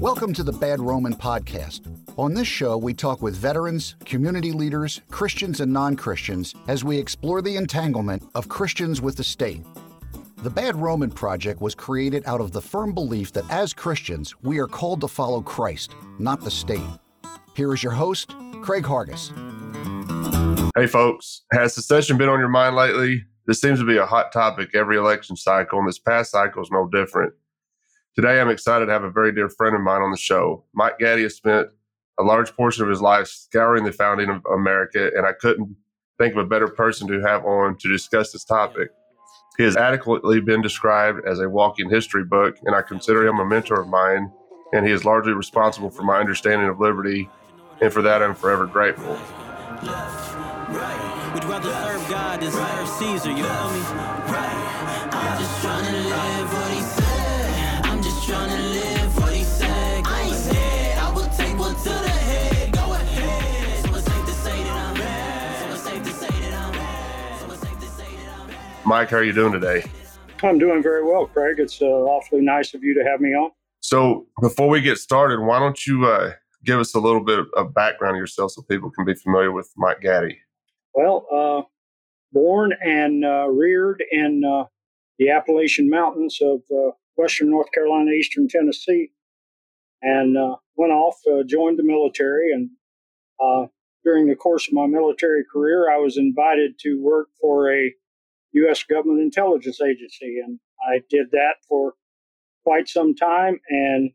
Welcome to the Bad Roman Podcast. On this show, we talk with veterans, community leaders, Christians, and non Christians as we explore the entanglement of Christians with the state. The Bad Roman Project was created out of the firm belief that as Christians, we are called to follow Christ, not the state. Here is your host, Craig Hargis. Hey, folks, has secession been on your mind lately? This seems to be a hot topic every election cycle, and this past cycle is no different. Today, I'm excited to have a very dear friend of mine on the show. Mike Gaddy has spent a large portion of his life scouring the founding of America, and I couldn't think of a better person to have on to discuss this topic. He has adequately been described as a walking history book, and I consider him a mentor of mine, and he is largely responsible for my understanding of liberty, and for that I'm forever grateful. We'd rather serve God than serve Caesar, you feel me? I'm just trying to live what Mike, how are you doing today? I'm doing very well, Craig. It's uh, awfully nice of you to have me on. So, before we get started, why don't you uh, give us a little bit of background of yourself so people can be familiar with Mike Gaddy? Well, uh, born and uh, reared in uh, the Appalachian Mountains of uh, western North Carolina, eastern Tennessee, and went off, joined the military, and during the course of my military career, I was invited to work for a U.S. government intelligence agency. And I did that for quite some time. And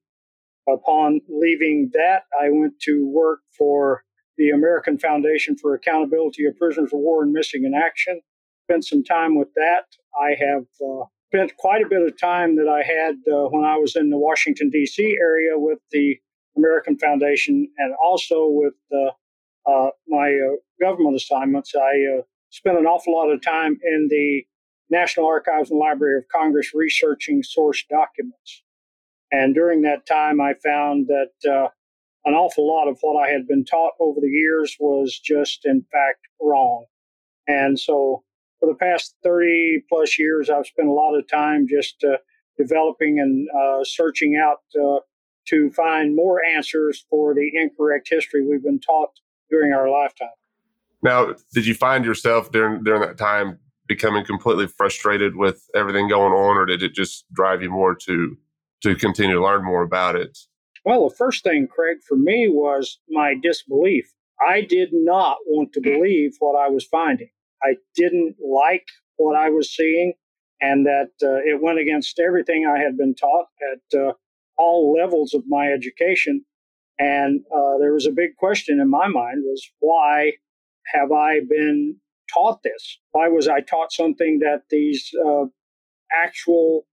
upon leaving that, I went to work for the American Foundation for Accountability of Prisoners of War and Missing in Action. Spent some time with that. I have uh, spent quite a bit of time that I had uh, when I was in the Washington, D.C. area with the American Foundation and also with uh, uh my uh, government assignments. I uh, spent an awful lot of time in the National Archives and Library of Congress researching source documents. And during that time, I found that uh, an awful lot of what I had been taught over the years was just, in fact, wrong. And so, for the past 30 plus years, I've spent a lot of time just uh, developing and uh, searching out uh, to find more answers for the incorrect history we've been taught during our lifetime. Now, did you find yourself during during that time becoming completely frustrated with everything going on, or did it just drive you more to to continue to learn more about it? Well, the first thing, Craig, for me was my disbelief. I did not want to believe what I was finding. I didn't like what I was seeing, and that uh, it went against everything I had been taught at uh, all levels of my education. And uh, there was a big question in my mind: was why have I been taught this? Why was I taught something that these uh, actual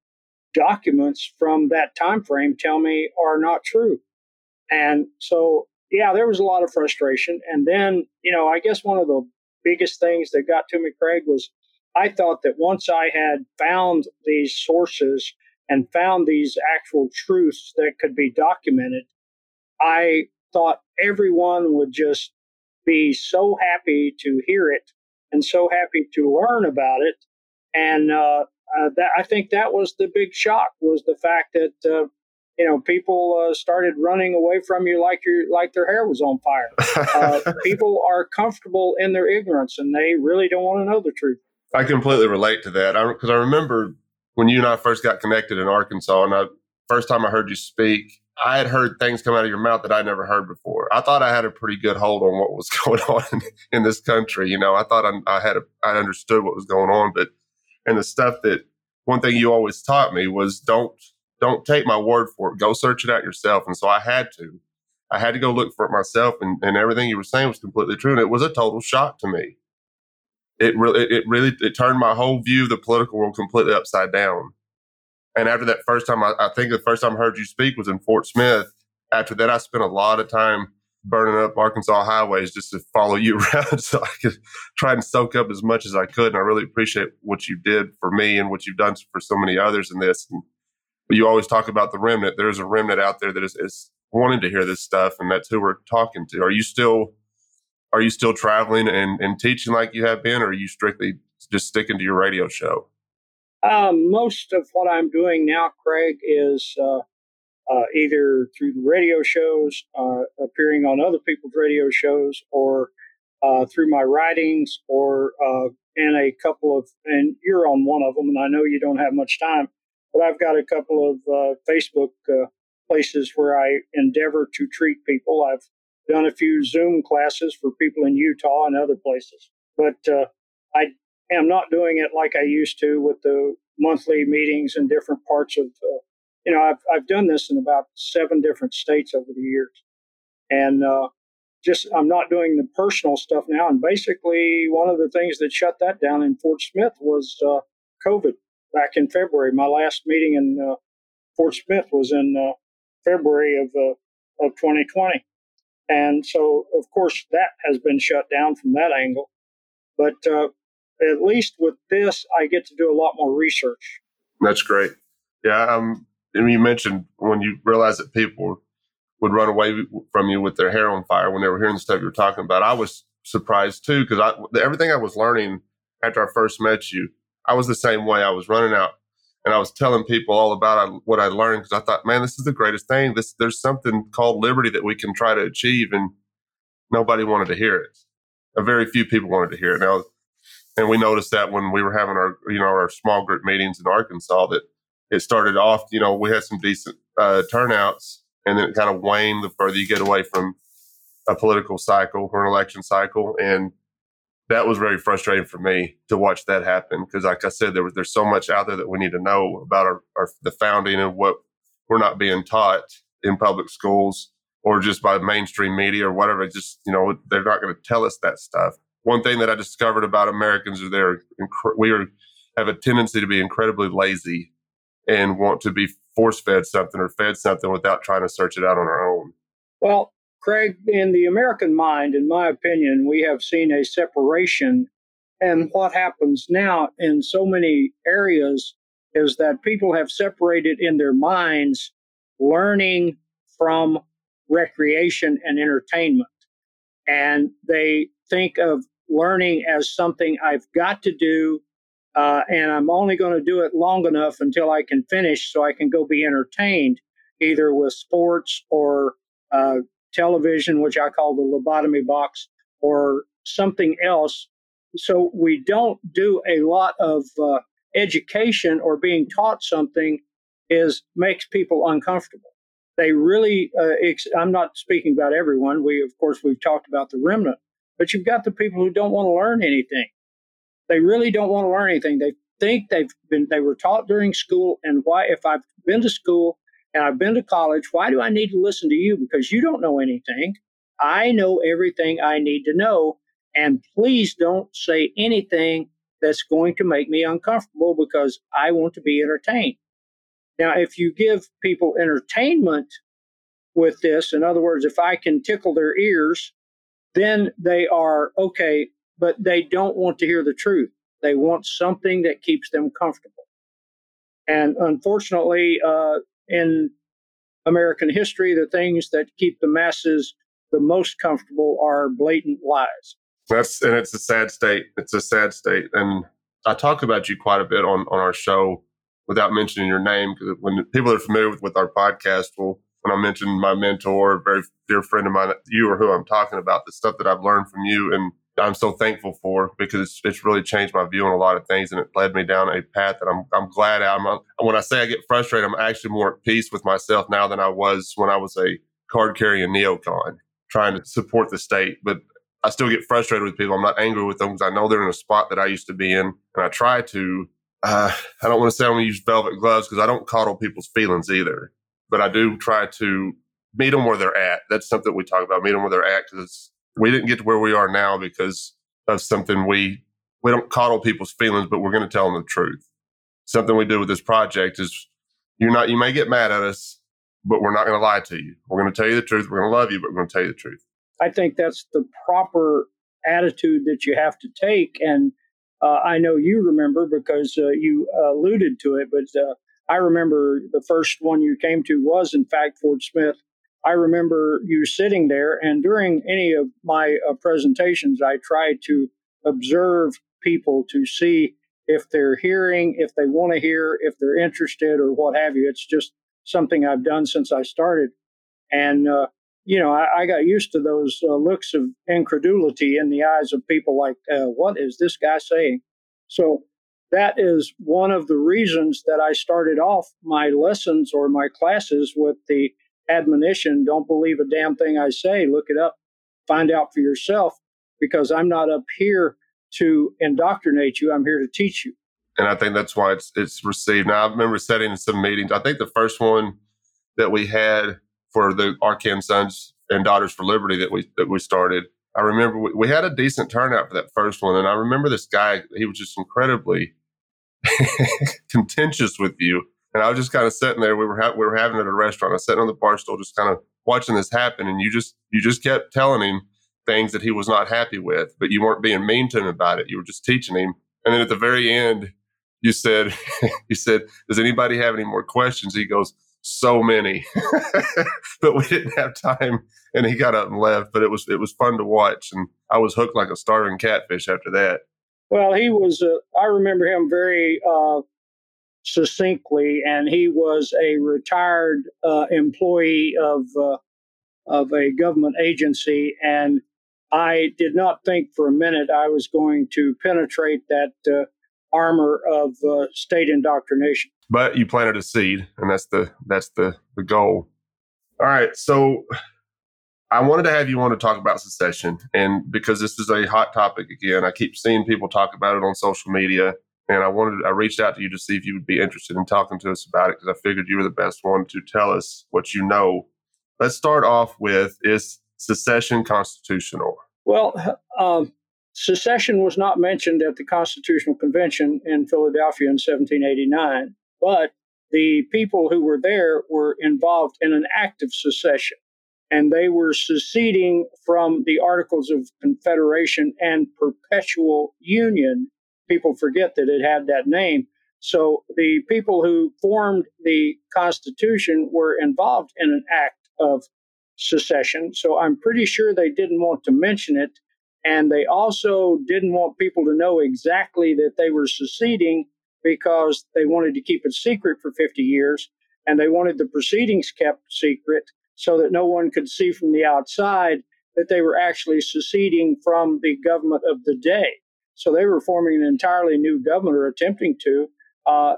documents from that time frame tell me are not true? And so, yeah, there was a lot of frustration. And then, you know, I guess one of the biggest things that got to me, Craig, was I thought that once I had found these sources and found these actual truths that could be documented, I thought everyone would just be so happy to hear it and so happy to learn about it. And uh, uh, that I think that was the big shock was the fact that uh, you know people uh, started running away from you like your like their hair was on fire. Uh, people are comfortable in their ignorance and they really don't want to know the truth. I completely relate to that because I, I remember when you and I first got connected in Arkansas, and I first time I heard you speak, I had heard things come out of your mouth that I never heard before. I thought I had a pretty good hold on what was going on in, in this country. You know, I thought I, I had a, I understood what was going on, but and the stuff that one thing you always taught me was don't don't take my word for it. Go search it out yourself. And so I had to. I had to go look for it myself, and, and everything you were saying was completely true. And it was a total shock to me. It really, it really, it turned my whole view of the political world completely upside down and after that first time, I, I, think the first time I heard you speak was in Fort Smith. After that, I spent a lot of time burning up Arkansas highways just to follow you around so I could try and soak up as much as I could. And I really appreciate what you did for me and what you've done for so many others in this. And, you always talk about the remnant. There's a remnant out there that is, is wanting to hear this stuff, and that's who we're talking to. Are you still are you still traveling and, and teaching like you have been, or are you strictly just sticking to your radio show? Um, most of what I'm doing now, Craig, is uh, uh, either through the radio shows, uh, appearing on other people's radio shows, or uh, through my writings, or uh, in a couple of, and you're on one of them, and I know you don't have much time, but I've got a couple of uh, Facebook places where I endeavor to treat people. I've done a few Zoom classes for people in Utah and other places, but I am not doing it like I used to with the monthly meetings in different parts of you know, I've, I've done this in about seven different states over the years. And uh, just, I'm not doing the personal stuff now. And basically, one of the things that shut that down in Fort Smith was uh, COVID back in February. My last meeting in uh, Fort Smith was in uh, February of, uh, of 2020. And so, of course, that has been shut down from that angle. But uh, at least with this, I get to do a lot more research. That's great. Yeah, I'm and you mentioned when you realized that people would run away from you with their hair on fire when they were hearing the stuff you were talking about. I was surprised too because I everything I was learning after I first met you, I was the same way. I was running out and I was telling people all about what I learned because I thought, man, this is the greatest thing. This there's something called liberty that we can try to achieve, and nobody wanted to hear it. A very few people wanted to hear it. Now, and we noticed that when we were having our you know our small group meetings in Arkansas that it started off, you know, we had some decent uh, turnouts, and then it kind of waned the further you get away from a political cycle or an election cycle, and that was very frustrating for me to watch that happen because, like I said, there was there's so much out there that we need to know about our, our the founding and what we're not being taught in public schools or just by mainstream media or whatever. Just you know, they're not going to tell us that stuff. One thing that I discovered about Americans is they're we are have a tendency to be incredibly lazy and want to be force fed something or fed something without trying to search it out on our own? Well, Craig, in the American mind, in my opinion, we have seen a separation. And what happens now in so many areas is that people have separated in their minds learning from recreation and entertainment. And they think of learning as something I've got to do uh, and I'm only going to do it long enough until I can finish so I can go be entertained, either with sports or uh, television, which I call the lobotomy box, or something else. So we don't do a lot of uh, education or being taught something is makes people uncomfortable. They really, uh, ex- I'm not speaking about everyone. We, of course, we've talked about the remnant, but you've got the people who don't want to learn anything they really don't want to learn anything. They think they've been they were taught during school and why if I've been to school and I've been to college, why do I need to listen to you? Because you don't know anything. I know everything I need to know. And please don't say anything that's going to make me uncomfortable because I want to be entertained. Now, if you give people entertainment with this, in other words, if I can tickle their ears, then they are okay but they don't want to hear the truth. They want something that keeps them comfortable. And unfortunately, uh, in American history, the things that keep the masses the most comfortable are blatant lies. That's and it's a sad state. It's a sad state. And I talk about you quite a bit on on our show without mentioning your name because when people are familiar with, with our podcast will when I mentioned my mentor, a very dear friend of mine, you or who I'm talking about, the stuff that I've learned from you and I'm so thankful for because it's, it's really changed my view on a lot of things and it led me down a path that I'm I'm glad I'm when I say I get frustrated I'm actually more at peace with myself now than I was when I was a card carrying neocon trying to support the state. But I still get frustrated with people. I'm not angry with them because I know they're in a spot that I used to be in and I try to uh, I don't want to say I'm going to use velvet gloves because I don't coddle people's feelings either but I do try to meet them where they're at that's something we talk about meet them where they're at because we didn't get to where we are now because of something we we don't coddle people's feelings, but we're going to tell them the truth. Something we do with this project is you're not you may get mad at us, but we're not going to lie to you. We're going to tell you the truth. We're going to love you, but we're going to tell you the truth. I think that's the proper attitude that you have to take, and uh, I know you remember because uh, you alluded to it, but uh, I remember the first one you came to was in fact Fort Smith I remember you sitting there, and during any of my uh, presentations, I try to observe people to see if they're hearing, if they want to hear, if they're interested, or what have you. It's just something I've done since I started. And, uh, you know, I, I, got used to those uh, looks of incredulity in the eyes of people like, uh, what is this guy saying? So that is one of the reasons that I started off my lessons or my classes with the admonition don't believe a damn thing I say, look it up, find out for yourself, because I'm not up here to indoctrinate you, I'm here to teach you. And I think that's why it's it's received. Now I remember setting in some meetings. I think the first one that we had for the Arkan Sons and Daughters for Liberty that we that we started. I remember we, we had a decent turnout for that first one, and I remember this guy. He was just incredibly contentious with you. And I was just kind of sitting there. We were ha- we were having it at a restaurant. I was sitting on the bar stool, just kind of watching this happen. And you just you just kept telling him things that he was not happy with, but you weren't being mean to him about it. You were just teaching him. And then at the very end, you said, you said, does anybody have any more questions? He goes, so many, but we didn't have time. And he got up and left. But it was it was fun to watch, and I was hooked like a starving catfish after that. Well, he was. Uh, I remember him very uh, succinctly, and he was a retired uh, employee of uh, of a government agency, and I did not think for a minute I was going to penetrate that uh, armor of uh, state indoctrination. But you planted a seed, and that's the that's the the goal. All right, so I wanted to have you on to talk about secession, and because this is a hot topic again, I keep seeing people talk about it on social media, and I wanted I reached out to you to see if you would be interested in talking to us about it because I figured you were the best one to tell us what you know. Let's start off with is secession constitutional? Well, um, secession was not mentioned at the Constitutional Convention in Philadelphia in 1789, but the people who were there were involved in an act of secession and they were seceding from the Articles of Confederation and Perpetual Union. People forget that it had that name. So the people who formed the Constitution were involved in an act of secession. So I'm pretty sure they didn't want to mention it. And they also didn't want people to know exactly that they were seceding because they wanted to keep it secret for 50 years and they wanted the proceedings kept secret so that no one could see from the outside that they were actually seceding from the government of the day. So they were forming an entirely new government or attempting to uh,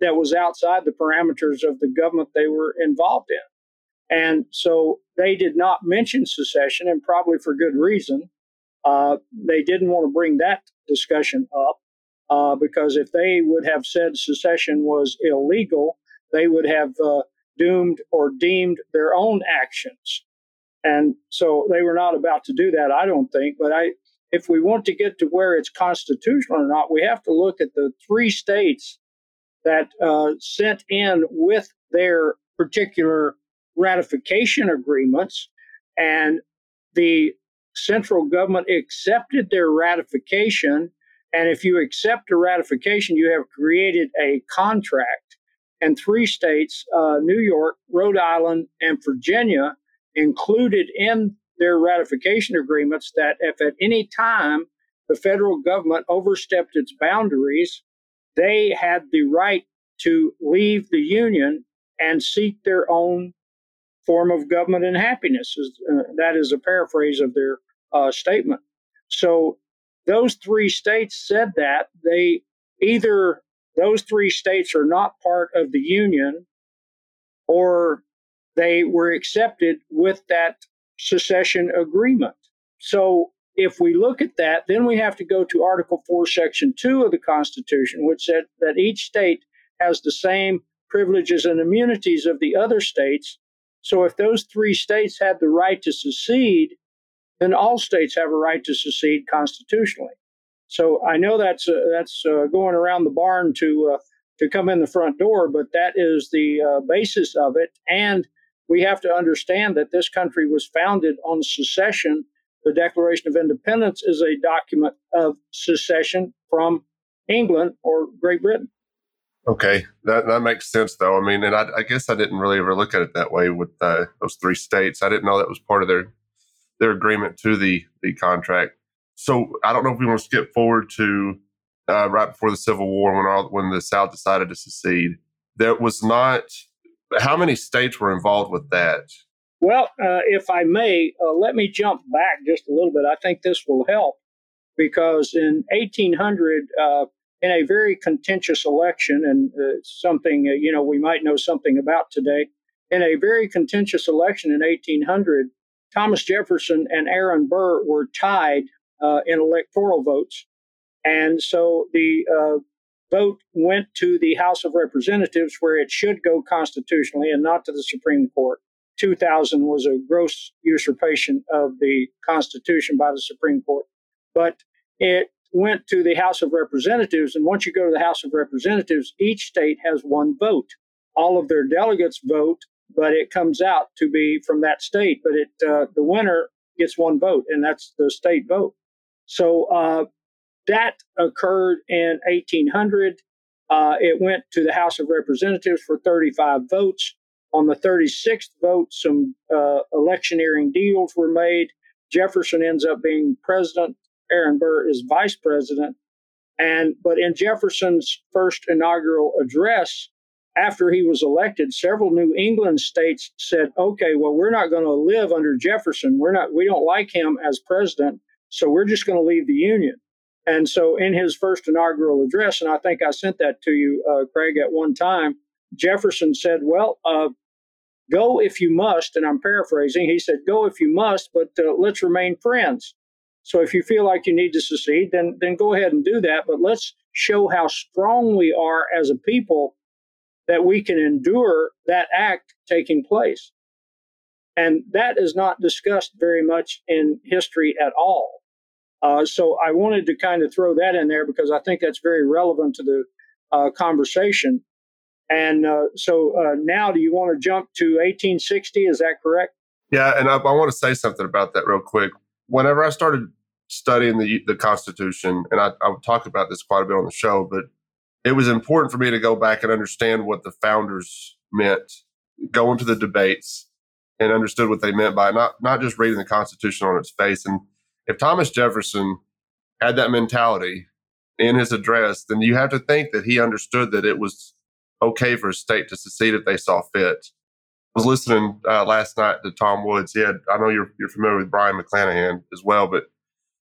that was outside the parameters of the government they were involved in. And so they did not mention secession, and probably for good reason. Uh, they didn't want to bring that discussion up uh, because if they would have said secession was illegal, they would have uh, doomed or deemed their own actions. And so they were not about to do that, I don't think. But I, if we want to get to where it's constitutional or not, we have to look at the three states that uh, sent in with their particular ratification agreements, and the central government accepted their ratification. And if you accept a ratification, you have created a contract and three states, uh, New York, Rhode Island, and Virginia, included in their ratification agreements that if at any time the federal government overstepped its boundaries, they had the right to leave the Union and seek their own form of government and happiness. Uh, that is a paraphrase of their uh, statement. So those three states said that they either those three states are not part of the Union, or they were accepted with that secession agreement. So if we look at that, then we have to go to Article 4, Section 2 of the Constitution, which said that each state has the same privileges and immunities of the other states. So if those three states had the right to secede, then all states have a right to secede constitutionally. So I know that's uh, that's uh, going around the barn to uh, to come in the front door, but that is the uh, basis of it. And we have to understand that this country was founded on secession. The Declaration of Independence is a document of secession from England or Great Britain. Okay, that that makes sense though. I mean, and I, I guess I didn't really ever look at it that way with uh, those three states. I didn't know that was part of their their agreement to the the contract so I don't know if we want to skip forward to uh, right before the Civil War when all, when the South decided to secede. That was not How many states were involved with that? Well, uh, if I may, uh, let me jump back just a little bit. I think this will help because in 1800, uh, in a very contentious election, and uh, something uh, you know we might know something about today, in a very contentious election in 1800, Thomas Jefferson and Aaron Burr were tied uh, in electoral votes, and so the vote went to the House of Representatives, where it should go constitutionally and not to the Supreme Court. 2000 was a gross usurpation of the Constitution by the Supreme Court. But it went to the House of Representatives. And once you go to the House of Representatives, each state has one vote. All of their delegates vote, but it comes out to be from that state. But it uh, the winner gets one vote, and that's the state vote. So uh, that occurred in 1800. Uh, it went to the House of Representatives for 35 votes. On the 36th vote, some uh, electioneering deals were made. Jefferson ends up being president. Aaron Burr is vice president. And but in Jefferson's first inaugural address, after he was elected, several New England states said, "Okay, well, we're not going to live under Jefferson. We're not. We don't like him as president, so we're just going to leave the Union." And so, in his first inaugural address, and I think I sent that to you, uh, Craig, at one time, Jefferson said, Well, uh, go if you must. And I'm paraphrasing. He said, Go if you must, but uh, let's remain friends. So if you feel like you need to secede, then, then go ahead and do that. But let's show how strong we are as a people that we can endure that act taking place. And that is not discussed very much in history at all. Uh, so I wanted to kind of throw that in there because I think that's very relevant to the uh, conversation. And uh, so uh, now, do you want to jump to 1860? Is that correct? Yeah, and I, I, want to say something about that real quick. Whenever I started studying the the Constitution, and I, I talk about this quite a bit on the show, but it was important for me to go back and understand what the founders meant, go into the debates, and understood what they meant by not not just reading the Constitution on its face and if Thomas Jefferson had that mentality in his address, then you have to think that he understood that it was okay for a state to secede if they saw fit. I was listening uh, last night to Tom Woods. He had, I know you're, you're familiar with Brion McClanahan as well, but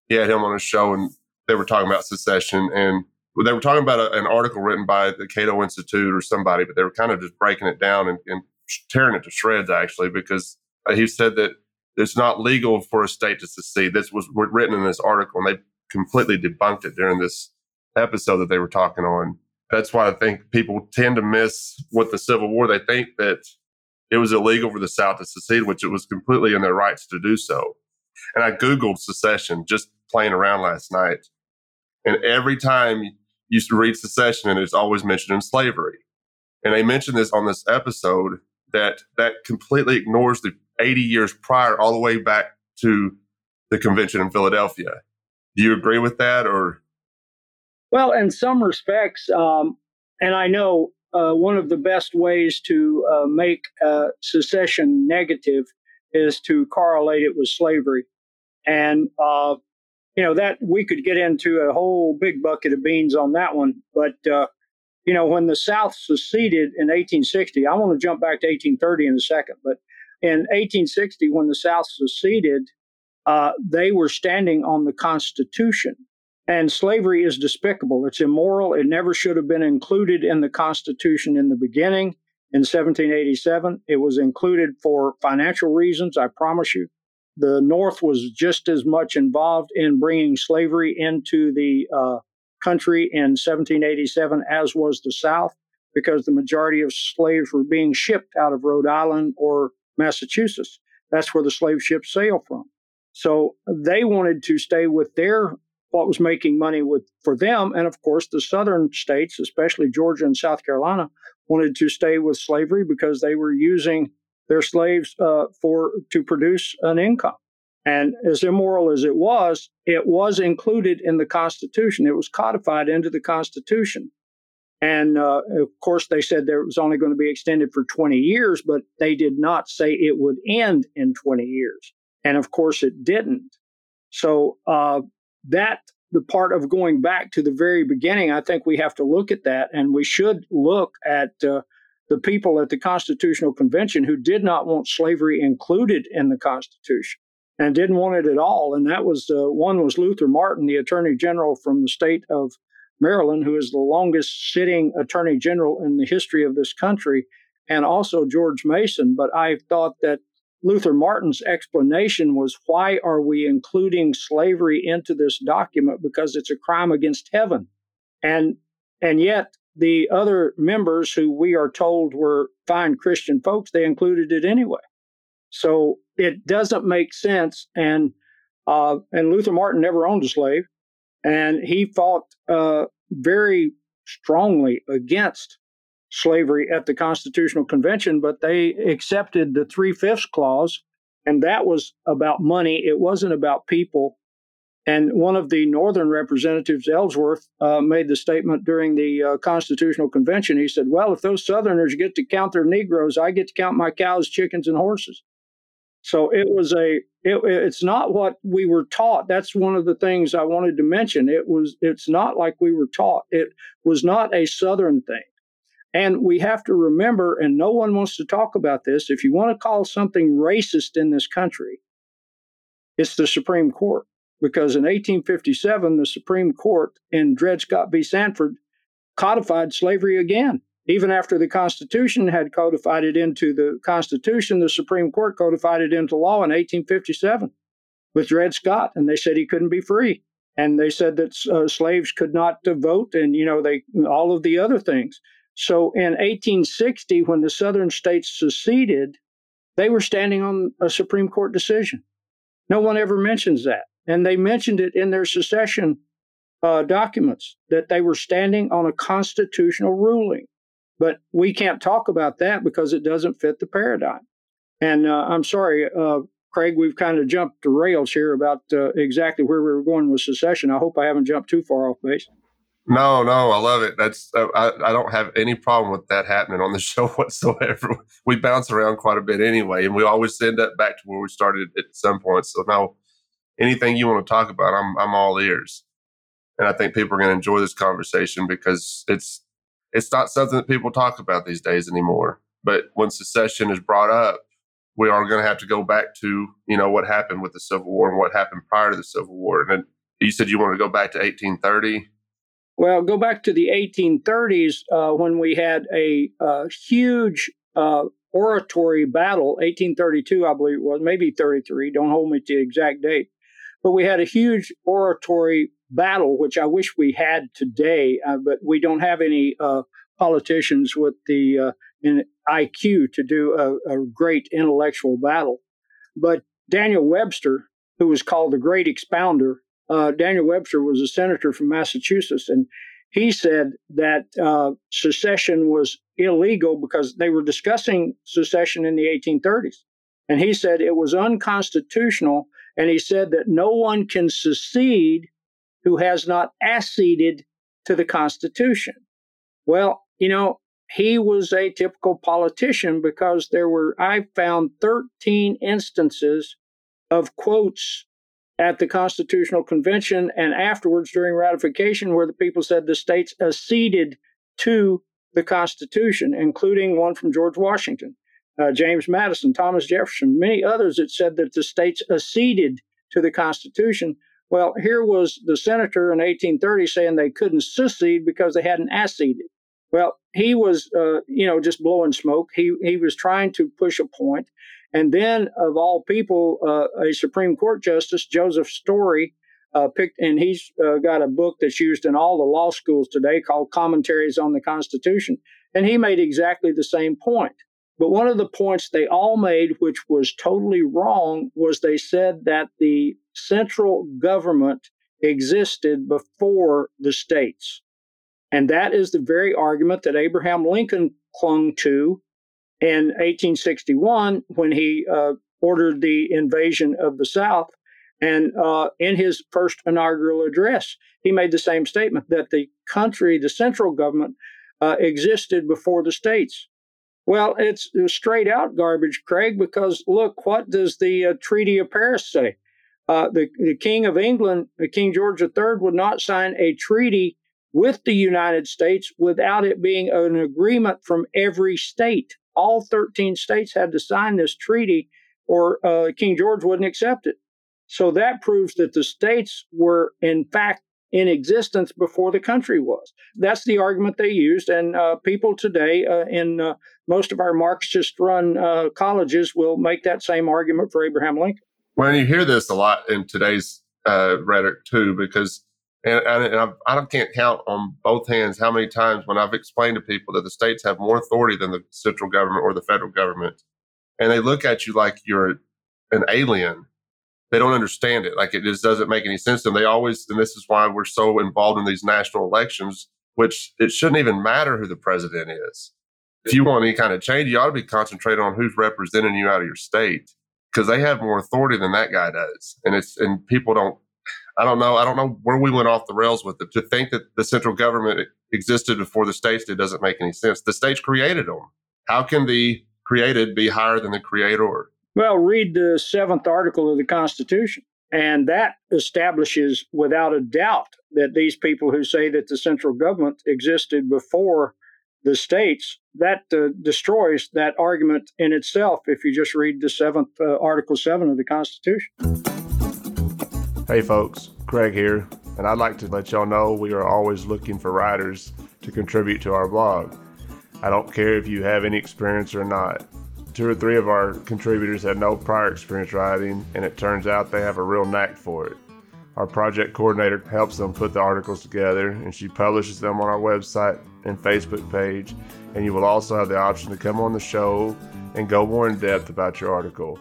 he had him on his show and they were talking about secession and they were talking about a, an article written by the Cato Institute or somebody, but they were kind of just breaking it down and, and tearing it to shreds actually, because uh, he said that it's not legal for a state to secede. This was written in this article, and they completely debunked it during this episode that they were talking on. That's why I think people tend to miss what the Civil War. They think that it was illegal for the South to secede, which it was completely in their rights to do so. And I Googled secession just playing around last night. And every time you read secession, and it's always mentioned in slavery. And they mentioned this on this episode that that completely ignores the 80 years prior, all the way back to the convention in Philadelphia. Do you agree with that or? Well, in some respects, um, and I know uh, one of the best ways to uh, make uh, secession negative is to correlate it with slavery. And, uh, you know, that we could get into a whole big bucket of beans on that one. But, uh, you know, when the South seceded in 1860, I want to jump back to 1830 in a second, but in 1860, when the South seceded, uh, they were standing on the Constitution. And slavery is despicable. It's immoral. It never should have been included in the Constitution in the beginning. In 1787, it was included for financial reasons, I promise you. The North was just as much involved in bringing slavery into the uh, country in 1787 as was the South, because the majority of slaves were being shipped out of Rhode Island or Massachusetts. That's where the slave ships sail from. So they wanted to stay with their what was making money with for them, and of course the southern states, especially Georgia and South Carolina, wanted to stay with slavery because they were using their slaves uh, for to produce an income. And as immoral as it was, it was included in the Constitution. It was codified into the Constitution. And uh, of course, they said there was only going to be extended for 20 years, but they did not say it would end in 20 years. And of course, it didn't. So uh, that the part of going back to the very beginning, I think we have to look at that, and we should look at uh, the people at the Constitutional Convention who did not want slavery included in the Constitution and didn't want it at all. And that was uh, one was Luther Martin, the Attorney General from the state of Maryland, who is the longest sitting Attorney General in the history of this country, and also George Mason. But I thought that Luther Martin's explanation was why are we including slavery into this document? Because it's a crime against heaven. And and yet the other members who we are told were fine Christian folks, they included it anyway. So it doesn't make sense. And uh, and Luther Martin never owned a slave, and he fought uh, very strongly against slavery at the Constitutional Convention, but they accepted the three fifths clause, and that was about money. It wasn't about people. And one of the Northern representatives, Ellsworth, uh, made the statement during the uh, Constitutional Convention. He said, Well, if those Southerners get to count their Negroes, I get to count my cows, chickens, and horses. So it was a, it, it's not what we were taught. That's one of the things I wanted to mention. It was, it's not like we were taught. It was not a Southern thing. And we have to remember, and no one wants to talk about this, if you want to call something racist in this country, it's the Supreme Court. Because in 1857, the Supreme Court in Dred Scott v. Sandford codified slavery again. Even after the Constitution had codified it into the Constitution, the Supreme Court codified it into law in 1857 with Dred Scott, and they said he couldn't be free. And they said that uh, slaves could not vote, and you know they all of the other things. So in 1860, when the Southern states seceded, they were standing on a Supreme Court decision. No one ever mentions that. And they mentioned it in their secession uh, documents that they were standing on a constitutional ruling. But we can't talk about that because it doesn't fit the paradigm. And uh, I'm sorry, uh, Craig, we've kind of jumped the rails here about uh, exactly where we were going with secession. I hope I haven't jumped too far off base. No, no, I love it. That's uh, I, I don't have any problem with that happening on the show whatsoever. We bounce around quite a bit anyway, and we always end up back to where we started at some point. So now, anything you want to talk about, I'm I'm all ears, and I think people are going to enjoy this conversation because it's it's not something that people talk about these days anymore. But when secession is brought up, we are going to have to go back to you know what happened with the Civil War and what happened prior to the Civil War. And you said you want to go back to 1830 well, go back to the 1830s uh, when we had a, uh, huge uh, oratory battle, 1832, I believe it was, maybe 33, don't hold me to the exact date. But we had a huge oratory battle, which I wish we had today, uh, but we don't have any uh, politicians with the uh, IQ to do a, a great intellectual battle. But Daniel Webster, who was called the Great Expounder, uh, Daniel Webster was a senator from Massachusetts, and he said that uh, secession was illegal because they were discussing secession in the 1830s. And he said it was unconstitutional. And he said that no one can secede who has not acceded to the Constitution. Well, you know, he was a typical politician because there were, I found 13 instances of quotes at the Constitutional Convention and afterwards during ratification, where the people said the states acceded to the Constitution, including one from George Washington, uh, James Madison, Thomas Jefferson, many others that said that the states acceded to the Constitution. Well, here was the senator in 1830 saying they couldn't secede because they hadn't acceded. Well, he was, uh, you know, just blowing smoke. He he was trying to push a point, and then, of all people, uh, a Supreme Court Justice, Joseph Story, uh, picked, and he's uh, got a book that's used in all the law schools today called Commentaries on the Constitution. And he made exactly the same point. But one of the points they all made, which was totally wrong, was they said that the central government existed before the states. And that is the very argument that Abraham Lincoln clung to in 1861 when he uh, ordered the invasion of the South. And uh, in his first inaugural address, he made the same statement that the country, the central government, uh, existed before the states. Well, it's straight out garbage, Craig, because look, what does the uh, Treaty of Paris say? Uh, the, the King of England, King George III, would not sign a treaty with the United States without it being an agreement from every state. All 13 states had to sign this treaty, or uh, King George wouldn't accept it. So that proves that the states were, in fact, in existence before the country was. That's the argument they used. And uh, people today uh, in uh, most of our Marxist run uh, colleges will make that same argument for Abraham Lincoln. Well, you hear this a lot in today's uh, rhetoric too, because and, and I, I can't count on both hands how many times when I've explained to people that the states have more authority than the central government or the federal government, and they look at you like you're an alien they don't understand it. Like it just doesn't make any sense to them. They always, and this is why we're so involved in these national elections, which it shouldn't even matter who the president is. If you want any kind of change, you ought to be concentrated on who's representing you out of your state because they have more authority than that guy does. And it's, and people don't, I don't know. I don't know where we went off the rails with it. To think that the central government existed before the states, it doesn't make any sense. The states created them. How can the created be higher than the creator? Well, read the seventh article of the Constitution. And that establishes without a doubt that these people who say that the central government existed before the states, that uh, destroys that argument in itself if you just read the seventh uh, Article 7 of the Constitution. Hey, folks, Craig here, and I'd like to let y'all know we are always looking for writers to contribute to our blog. I don't care if you have any experience or not two or three of our contributors had no prior experience writing, and it turns out they have a real knack for it. Our project coordinator helps them put the articles together, and she publishes them on our website and Facebook page. And you will also have the option to come on the show and go more in depth about your article.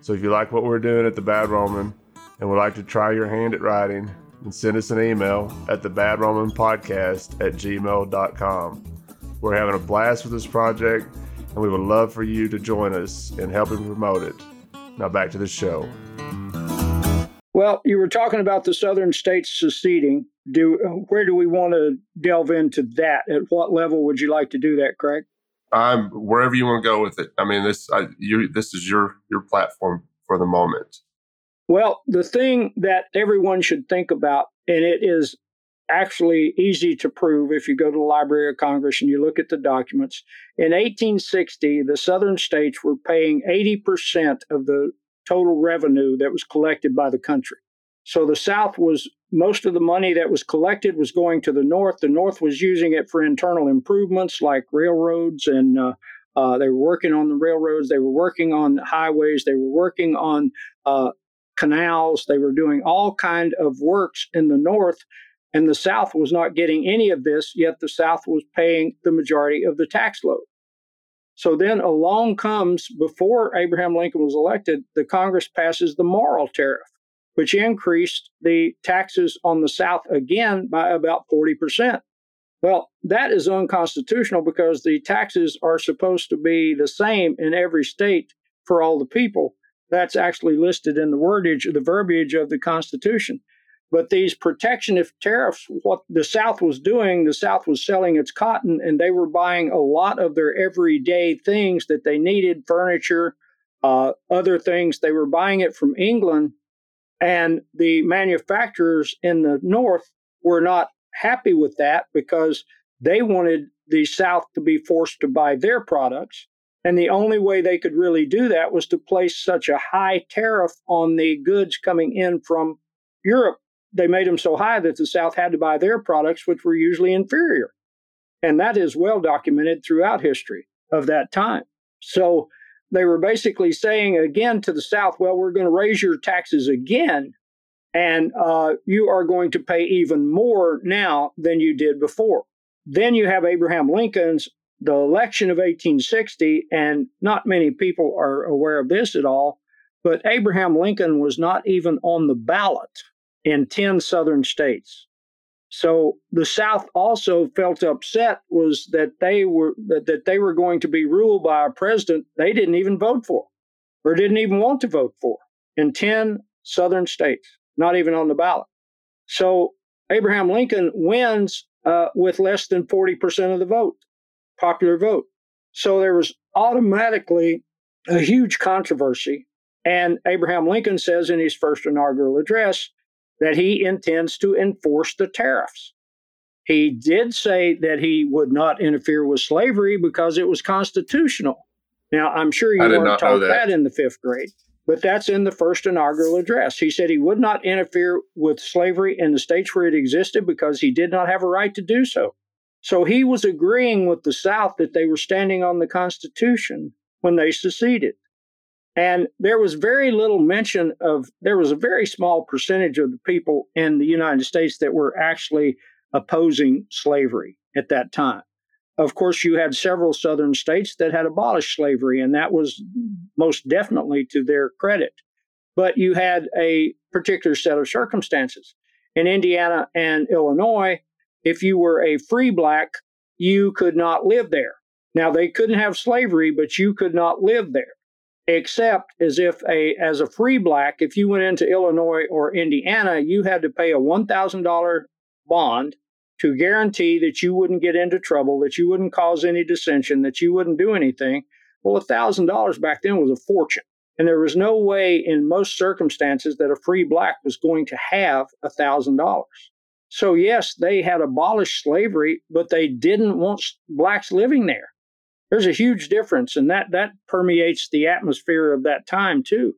So if you like what we're doing at the Bad Roman and would like to try your hand at writing, then send us an email at the Bad Roman Podcast at gmail.com. We're having a blast with this project and we would love for you to join us in helping promote it. Now back to the show. Well, you were talking about the southern states seceding. Do where do we want to delve into that? At what level would you like to do that, Craig? I'm wherever you want to go with it. I mean, this I, you this is your your platform for the moment. Well, the thing that everyone should think about, and it is actually easy to prove if you go to the Library of Congress and you look at the documents. In 1860, the southern states were paying 80% of the total revenue that was collected by the country. So the South was most of the money that was collected was going to the North. The North was using it for internal improvements like railroads and uh, uh, they were working on the railroads. They were working on highways. They were working on uh, canals. They were doing all kind of works in the North and the South was not getting any of this, yet the South was paying the majority of the tax load. So then along comes, before Abraham Lincoln was elected, the Congress passes the Morrill Tariff, which increased the taxes on the South again by about 40%. Well, that is unconstitutional because the taxes are supposed to be the same in every state for all the people. That's actually listed in the wordage, the verbiage of the Constitution. But these protectionist tariffs, what the South was doing, the South was selling its cotton and they were buying a lot of their everyday things that they needed furniture, uh, other things. They were buying it from England. And the manufacturers in the North were not happy with that because they wanted the South to be forced to buy their products. And the only way they could really do that was to place such a high tariff on the goods coming in from Europe they made them so high that the South had to buy their products, which were usually inferior. And that is well documented throughout history of that time. So they were basically saying again to the South, well, we're going to raise your taxes again, and uh, you are going to pay even more now than you did before. Then you have Abraham Lincoln's the election of 1860, and not many people are aware of this at all, but Abraham Lincoln was not even on the ballot in 10 southern states. So the South also felt upset was that they were that, that they were going to be ruled by a president they didn't even vote for or didn't even want to vote for in 10 southern states, not even on the ballot. So Abraham Lincoln wins uh, with less than 40% of the vote, popular vote. So there was automatically a huge controversy. And Abraham Lincoln says in his first inaugural address that he intends to enforce the tariffs. He did say that he would not interfere with slavery because it was constitutional. Now, I'm sure you weren't taught that. that in the fifth grade, but that's in the first inaugural address. He said he would not interfere with slavery in the states where it existed because he did not have a right to do so. So he was agreeing with the South that they were standing on the Constitution when they seceded. And there was very little mention of, there was a very small percentage of the people in the United States that were actually opposing slavery at that time. Of course, you had several southern states that had abolished slavery, and that was most definitely to their credit. But you had a particular set of circumstances. In Indiana and Illinois, if you were a free black, you could not live there. Now, they couldn't have slavery, but you could not live there except as if a as a free black if you went into illinois or indiana you had to pay a $1000 bond to guarantee that you wouldn't get into trouble that you wouldn't cause any dissension that you wouldn't do anything. Well $1000 back then was a fortune. And there was no way in most circumstances that a free black was going to have $1000 so yes they had abolished slavery but they didn't want blacks living there there's a huge difference, and that that permeates the atmosphere of that time too.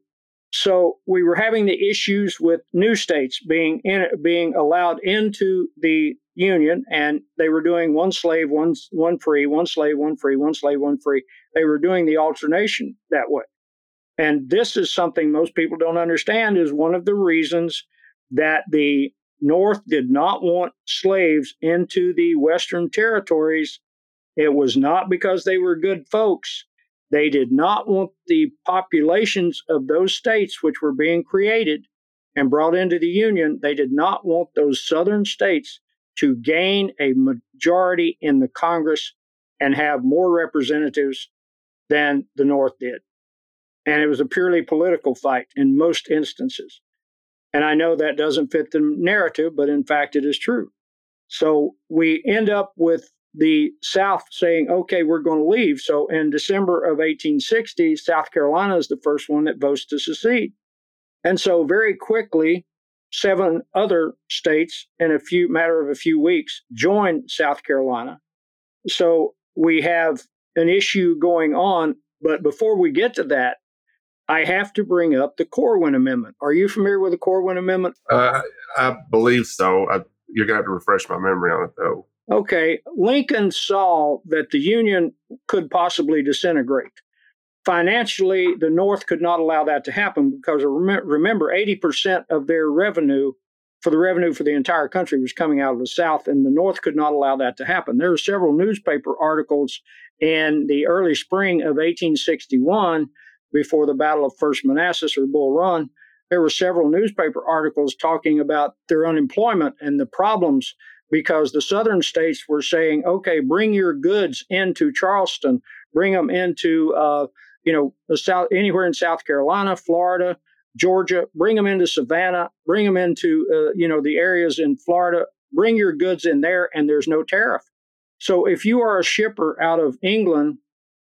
So we were having the issues with new states being in, being allowed into the union, and they were doing one slave, one one free, one slave, one free, one slave, one free. They were doing the alternation that way, and this is something most people don't understand. Is one of the reasons that the North did not want slaves into the Western territories it was not because they were good folks. They did not want the populations of those states which were being created and brought into the Union, they did not want those southern states to gain a majority in the Congress and have more representatives than the North did. And it was a purely political fight in most instances. And I know that doesn't fit the narrative, but in fact, it is true. So we end up with the South saying, okay, we're going to leave. So in December of 1860, South Carolina is the first one that votes to secede. And so very quickly, seven other states in a few matter of a few weeks join South Carolina. So we have an issue going on. But before we get to that, I have to bring up the Corwin Amendment. Are you familiar with the Corwin Amendment? Uh, I believe so. I, you're going to have to refresh my memory on it, though. Okay, Lincoln saw that the Union could possibly disintegrate. Financially, the North could not allow that to happen because remember, 80% of their revenue for the revenue for the entire country was coming out of the South, and the North could not allow that to happen. There were several newspaper articles in the early spring of 1861, before the Battle of First Manassas or Bull Run. There were several newspaper articles talking about their unemployment and the problems because the southern states were saying, okay, bring your goods into Charleston, bring them into, uh, you know, the south anywhere in South Carolina, Florida, Georgia, bring them into Savannah, bring them into, uh, you know, the areas in Florida, bring your goods in there, and there's no tariff. So if you are a shipper out of England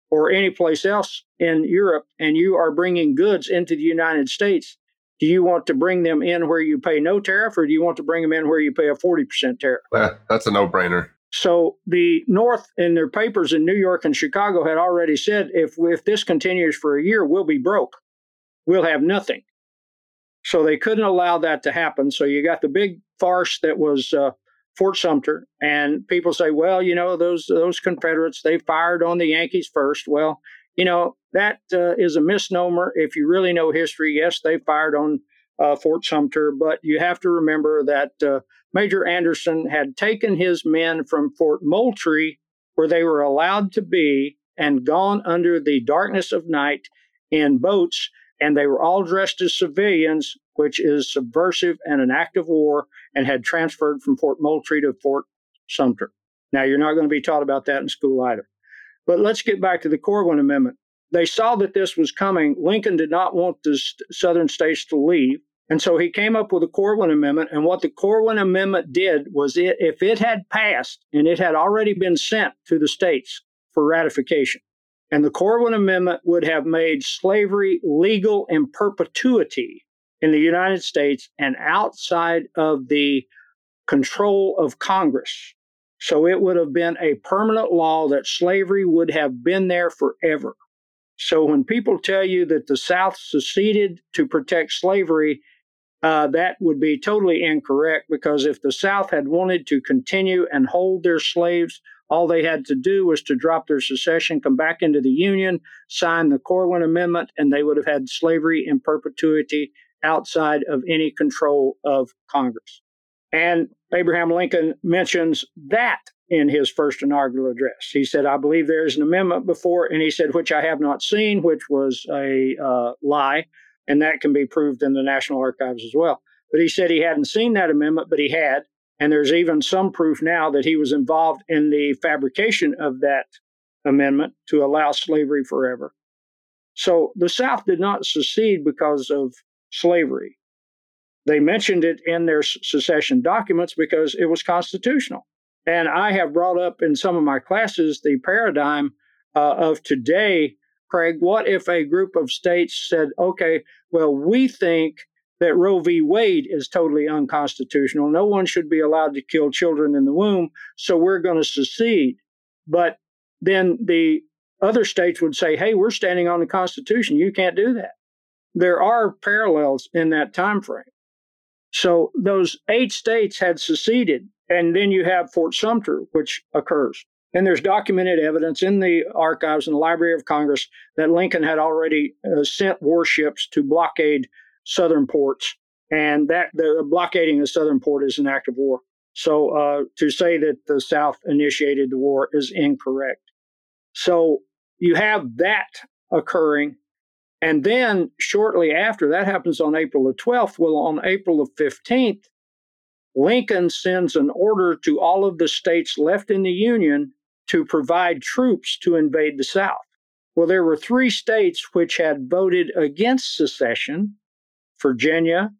or any place else in Europe and you are bringing goods into the United States, do you want to bring them in where you pay no tariff or do you want to bring them in where you pay a 40% tariff? Well, that's a no brainer. So the North in their papers in New York and Chicago had already said if, if this continues for a year, we'll be broke. We'll have nothing. So they couldn't allow that to happen. So you got the big farce that was uh, Fort Sumter, and people say, well, you know, those those Confederates they fired on the Yankees first. Well, you know, that uh, is a misnomer. If you really know history, yes, they fired on uh, Fort Sumter, but you have to remember that uh, Major Anderson had taken his men from Fort Moultrie, where they were allowed to be, and gone under the darkness of night in boats, and they were all dressed as civilians, which is subversive and an act of war, and had transferred from Fort Moultrie to Fort Sumter. Now, you're not going to be taught about that in school either. But let's get back to the Corwin Amendment. They saw that this was coming. Lincoln did not want the southern states to leave. And so he came up with the Corwin Amendment. And what the Corwin Amendment did was it, if it had passed and it had already been sent to the states for ratification, and the Corwin Amendment would have made slavery legal in perpetuity in the United States and outside of the control of Congress. So it would have been a permanent law that slavery would have been there forever. So when people tell you that the South seceded to protect slavery, uh, that would be totally incorrect because if the South had wanted to continue and hold their slaves, all they had to do was to drop their secession, come back into the Union, sign the Corwin Amendment, and they would have had slavery in perpetuity outside of any control of Congress. And Abraham Lincoln mentions that in his first inaugural address. He said, I believe there is an amendment before, and he said, which I have not seen, which was a uh, lie, and that can be proved in the National Archives as well. But he said he hadn't seen that amendment, but he had. And there's even some proof now that he was involved in the fabrication of that amendment to allow slavery forever. So the South did not secede because of slavery. They mentioned it in their secession documents because it was constitutional. And I have brought up in some of my classes the paradigm uh, of today, Craig. What if a group of states said, okay, well, we think that Roe v. Wade is totally unconstitutional. No one should be allowed to kill children in the womb, so we're going to secede. But then the other states would say, hey, we're standing on the Constitution. You can't do that. There are parallels in that time frame. So those eight states had seceded, and then you have Fort Sumter, which occurs. And there's documented evidence in the archives in the Library of Congress that Lincoln had already uh, sent warships to blockade southern ports, and that the blockading of southern port is an act of war. So uh, to say that the South initiated the war is incorrect. So you have that occurring. And then shortly after, that happens on April the 12th. Well, on April the 15th, Lincoln sends an order to all of the states left in the Union to provide troops to invade the South. Well, there were three states which had voted against secession Virginia,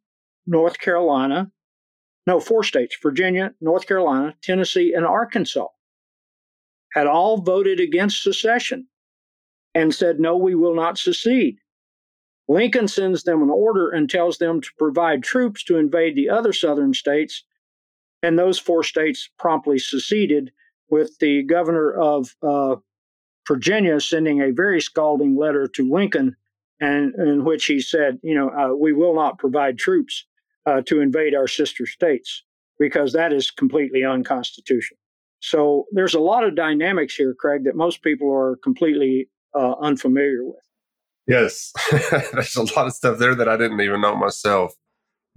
North Carolina, no, four states Virginia, North Carolina, Tennessee, and Arkansas had all voted against secession and said, no, we will not secede. Lincoln sends them an order and tells them to provide troops to invade the other southern states, and those four states promptly seceded, with the governor of uh, Virginia sending a very scalding letter to Lincoln and in which he said, you know, uh, we will not provide troops uh, to invade our sister states because that is completely unconstitutional. So there's a lot of dynamics here, Craig, that most people are completely uh, unfamiliar with. Yes, there's a lot of stuff there that I didn't even know myself.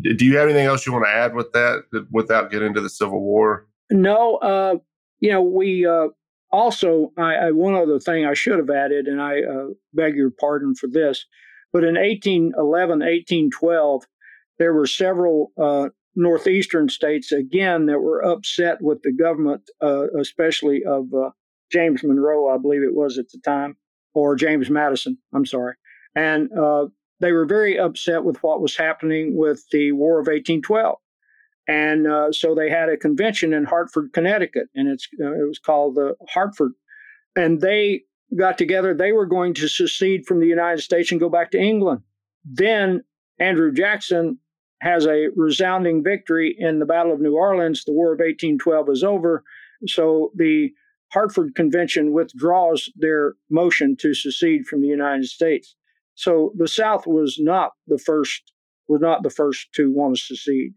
Do you have anything else you want to add with that without getting into the Civil War? No, uh, you know, we uh, also, I, I, one other thing I should have added, and I uh, beg your pardon for this, but in 1811, 1812, there were several uh, northeastern states again that were upset with the government, uh, especially of uh, James Monroe, I believe it was at the time, or James Madison. I'm sorry, and uh, they were very upset with what was happening with the War of 1812. And uh, so they had a convention in Hartford, Connecticut, and it's uh, it was called the Hartford. And they got together. They were going to secede from the United States and go back to England. Then Andrew Jackson has a resounding victory in the Battle of New Orleans. The War of 1812 is over. So the Hartford Convention withdraws their motion to secede from the United States. So the South was not the first was not the first to want to secede.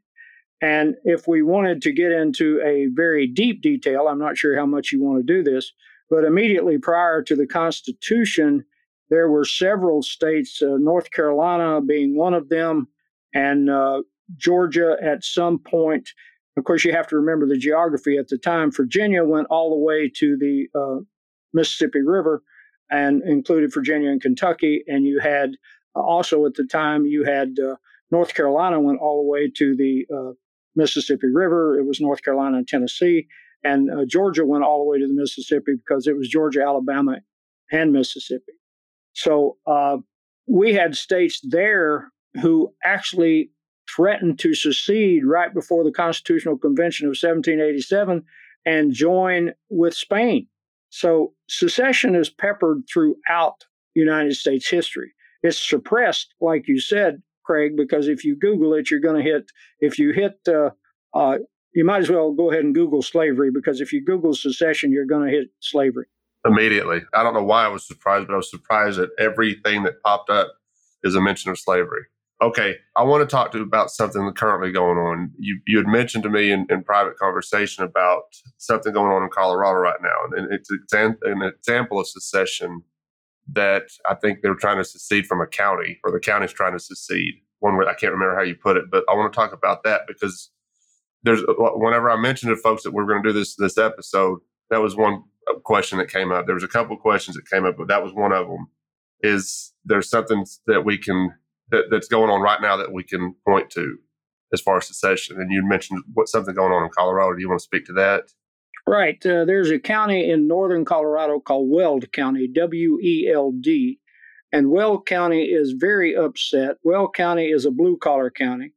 And if we wanted to get into a very deep detail, I'm not sure how much you want to do this, but immediately prior to the Constitution, there were several states, uh, North Carolina being one of them, and uh, Georgia at some point. Of course, you have to remember the geography at the time. Virginia went all the way to the uh, Mississippi River and included Virginia and Kentucky. And you had also at the time, you had uh, North Carolina went all the way to the uh, Mississippi River. It was North Carolina and Tennessee. And uh, Georgia went all the way to the Mississippi because it was Georgia, Alabama, and Mississippi. So uh, we had states there who actually threatened to secede right before the Constitutional Convention of 1787 and join with Spain. So secession is peppered throughout United States history. It's suppressed, like you said, Craig, because if you Google it, you're going to hit, if you hit uh, uh, you might as well go ahead and Google slavery because if you Google secession, you're going to hit slavery immediately. I don't know why I was surprised, but I was surprised that everything that popped up is a mention of slavery. Okay, I want to talk to you about something currently going on. You you had mentioned to me in, in private conversation about something going on in Colorado right now, and it's an, example of secession that I think they're trying to secede from a county, or the county's trying to secede. One way I can't remember how you put it, but I want to talk about that because there's uh, whenever I mentioned to folks that we are going to do this this episode, that was one uh, question that came up. There was a couple questions that came up, but that was one of them. Is there something that we can that, that's going on right now that we can point to as far as secession? And you mentioned what something going on in Colorado. Do you want to speak to that? Right. Uh, there's a county in northern Colorado called Weld County, W E L D. And Weld County is very upset. Weld County is a blue collar county.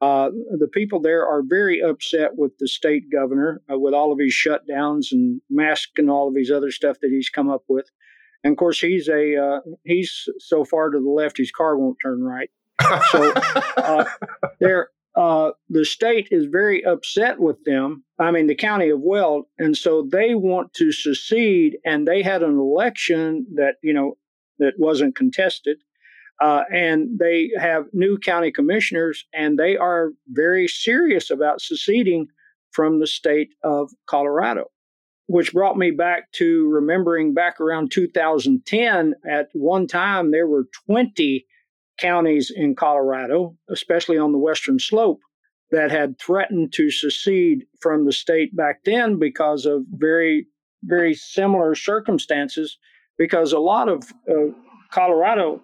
Uh, the people there are very upset with the state governor uh, with all of his shutdowns and masks and all of his other stuff that he's come up with. And of course, he's a uh, he's so far to the left his car won't turn right. So uh, there, uh, the state is very upset with them. I mean, the county of Weld, and so they want to secede. And they had an election that you know that wasn't contested uh, and they have new county commissioners, and they are very serious about seceding from the state of Colorado, which brought me back to remembering back around 2010. At one time, there were 20 counties in Colorado, especially on the western slope, that had threatened to secede from the state back then because of very, very similar circumstances. Because a lot of uh, Colorado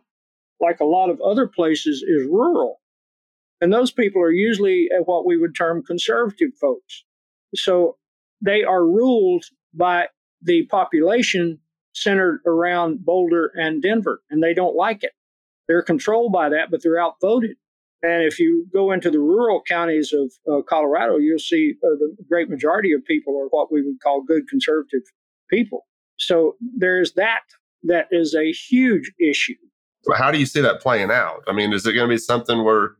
like a lot of other places, is rural. And those people are usually what we would term conservative folks. So they are ruled by the population centered around Boulder and Denver, and they don't like it. They're controlled by that, but they're outvoted. And if you go into the rural counties of uh, Colorado, you'll see uh, the great majority of people are what we would call good conservative people. So there's that that is a huge issue how do you see that playing out? I mean, is it going to be something where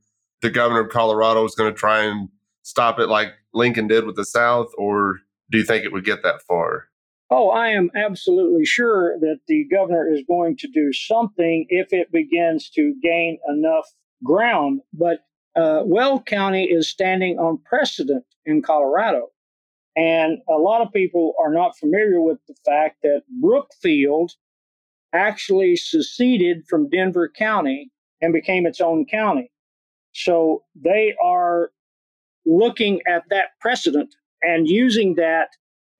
the governor of Colorado is going to try and stop it like Lincoln did with the South, or do you think it would get that far? Oh, I am absolutely sure that the governor is going to do something if it begins to gain enough ground. But uh, Weld County is standing on precedent in Colorado. And a lot of people are not familiar with the fact that Broomfield actually seceded from Denver County and became its own county. So they are looking at that precedent and using that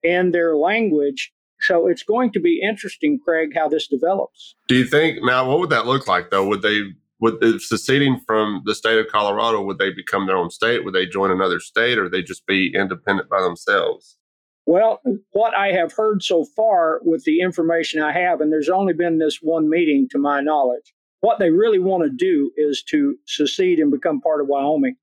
in their language. So it's going to be interesting, Craig, how this develops. Do you think now what would that look like though? Would they would if seceding from the state of Colorado, would they become their own state? Would they join another state or would they just be independent by themselves? Well, what I have heard so far with the information I have, and there's only been this one meeting to my knowledge, what they really want to do is to secede and become part of Wyoming.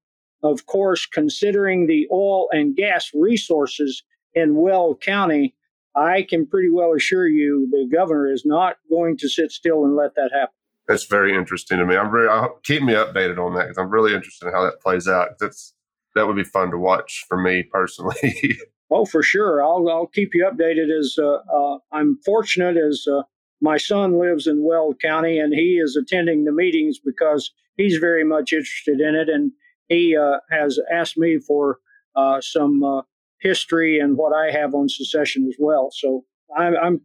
Of course, considering the oil and gas resources in Weld County, I can pretty well assure you the governor is not going to sit still and let that happen. That's very interesting to me. I'm very I'll keep me updated on that because I'm really interested in how that plays out. That's that would be fun to watch for me personally. Oh, for sure. I'll I'll keep you updated. As uh, uh, I'm fortunate as uh, my son lives in Weld County and he is attending the meetings because he's very much interested in it, and he uh, has asked me for uh, some uh, history and what I have on secession as well. So I'm, I'm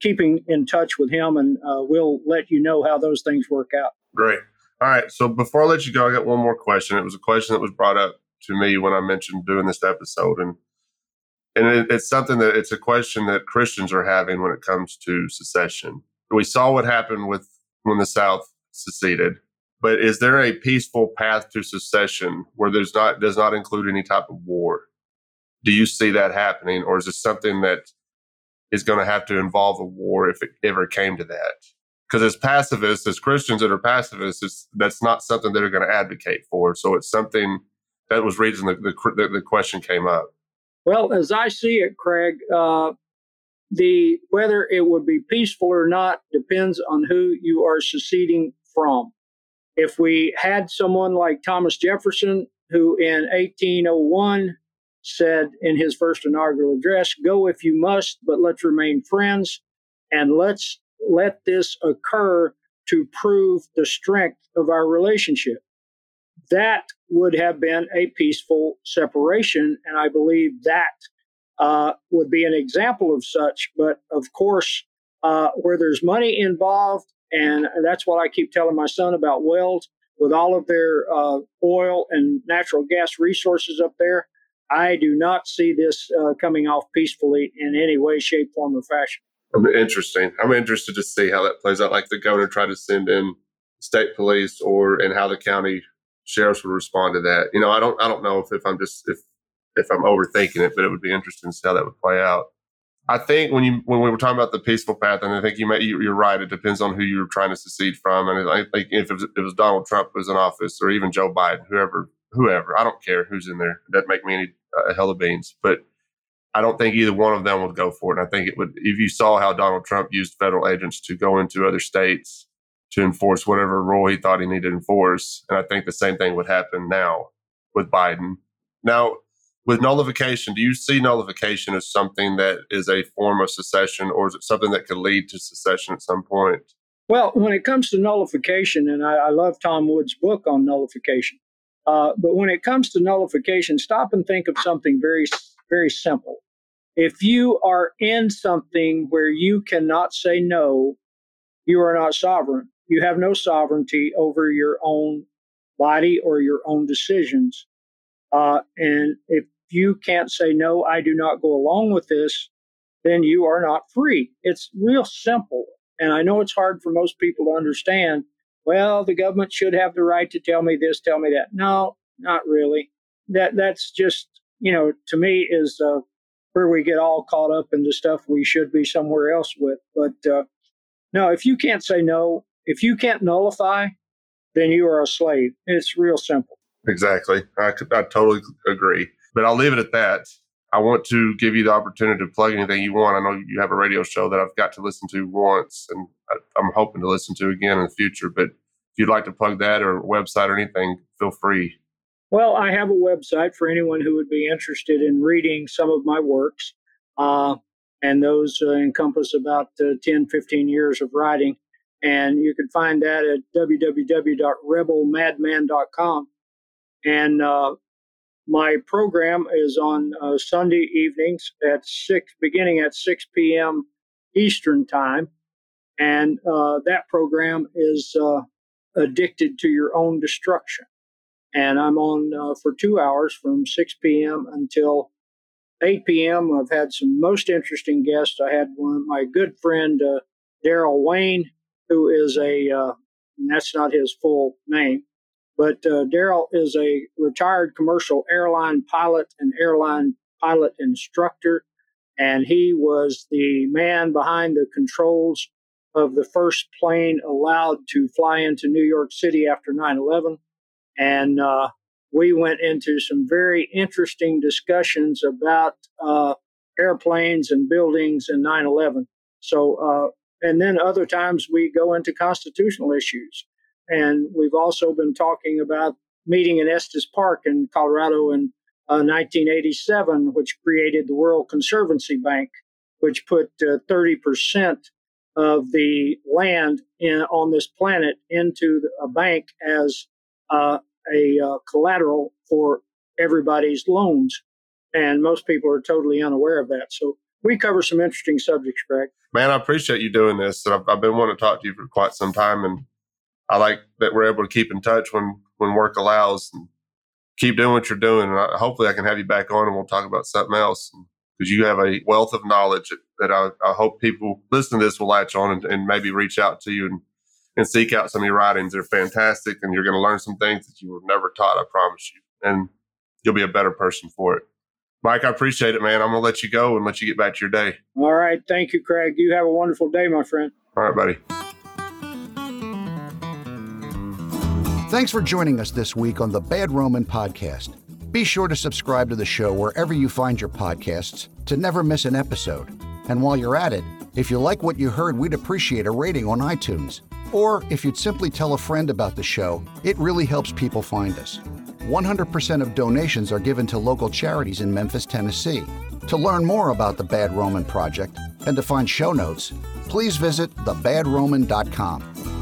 keeping in touch with him, and we'll let you know how those things work out. Great. All right. So before I let you go, I got one more question. It was a question that was brought up to me when I mentioned doing this episode, and and it, it's something that it's a question that Christians are having when it comes to secession. We saw what happened with when the South seceded, but is there a peaceful path to secession where there's not does not include any type of war? Do you see that happening, or is it something that is going to have to involve a war if it ever came to that? Because as pacifists, as Christians that are pacifists, that's not something they're going to advocate for. So it's something that was reason the, the, the question came up. Well, as I see it, Craig, uh, the whether it would be peaceful or not depends on who you are seceding from. If we had someone like Thomas Jefferson, who in 1801 said in his first inaugural address go if you must, but let's remain friends and let's let this occur to prove the strength of our relationship. That would have been a peaceful separation, and I believe that uh, would be an example of such. But of course, uh, where there's money involved, and that's what I keep telling my son about Wells. with all of their uh, oil and natural gas resources up there, I do not see this uh, coming off peacefully in any way, shape, form, or fashion. Interesting. I'm interested to see how that plays out. Like the governor tried to send in state police, or and how the county sheriffs would respond to that. You know, I don't. I don't know if, if I'm just if if I'm overthinking it, but it would be interesting to see how that would play out. I think when you when we were talking about the peaceful path, and I think you may, you're right. It depends on who you're trying to secede from, and I think if it was, it was Donald Trump was in office, or even Joe Biden, whoever, whoever, I don't care who's in there. It doesn't make me any uh, hell of beans. But I don't think either one of them would go for it. And I think it would, if you saw how Donald Trump used federal agents to go into other states to enforce whatever rule he thought he needed to enforce. And I think the same thing would happen now with Biden. Now, with nullification, do you see nullification as something that is a form of secession, or is it something that could lead to secession at some point? Well, when it comes to nullification, and I, I love Tom Woods' book on nullification, uh, but when it comes to nullification, stop and think of something very, very simple. If you are in something where you cannot say no, you are not sovereign. You have no sovereignty over your own body or your own decisions. Uh, and if you can't say, no, I do not go along with this, then you are not free. It's real simple. And I know it's hard for most people to understand. Well, the government should have the right to tell me this, tell me that. No, not really. That that's just you know to me is uh, where we get all caught up into stuff we should be somewhere else with. But uh, no, if you can't say no, if you can't nullify, then you are a slave. It's real simple. Exactly. I, I totally agree. But I'll leave it at that. I want to give you the opportunity to plug anything you want. I know you have a radio show that I've got to listen to once, and I, am hoping to listen to again in the future. But if you'd like to plug that or website or anything, feel free. Well, I have a website for anyone who would be interested in reading some of my works. Uh, and those uh, encompass about uh, 10, 15 years of writing. And you can find that at www.rebelmadman.com. And uh, my program is on uh, Sunday evenings at six, beginning at 6 p.m. Eastern time, and uh, that program is uh, addicted to your own destruction. And I'm on uh, for two hours from 6 p.m. until 8 p.m. I've had some most interesting guests. I had one, my good friend uh, Daryl Wayne, who is a, uh, that's not his full name, but uh, Daryl is a retired commercial airline pilot and airline pilot instructor, and he was the man behind the controls of the first plane allowed to fly into New York City after 9 11. And uh, we went into some very interesting discussions about uh, airplanes and buildings and 9 11. So, uh, and then other times we go into constitutional issues. And we've also been talking about meeting in Estes Park in Colorado in uh, 1987, which created the World Conservation Bank, which put uh, 30% of the land in, on this planet into a bank as uh, a uh, collateral for everybody's loans. And most people are totally unaware of that. So we cover some interesting subjects, Greg. Man, I appreciate you doing this. I've, I've been wanting to talk to you for quite some time, and I like that we're able to keep in touch when when work allows and keep doing what you're doing. And I, hopefully, I can have you back on and we'll talk about something else because you have a wealth of knowledge that I, I, hope people listening to this will latch on and, and, maybe reach out to you and, and seek out some of your writings. They're fantastic, and you're going to learn some things that you were never taught. I promise you, and you'll be a better person for it. Mike, I appreciate it, man. I'm going to let you go and let you get back to your day. All right. Thank you, Craig. You have a wonderful day, my friend. All right, buddy. Thanks for joining us this week on the Bad Roman Podcast. Be sure to subscribe to the show wherever you find your podcasts to never miss an episode. And while you're at it, if you like what you heard, we'd appreciate a rating on iTunes. Or if you'd simply tell a friend about the show, it really helps people find us. 100% of donations are given to local charities in Memphis, Tennessee. To learn more about the Bad Roman Project and to find show notes, please visit thebadroman.com.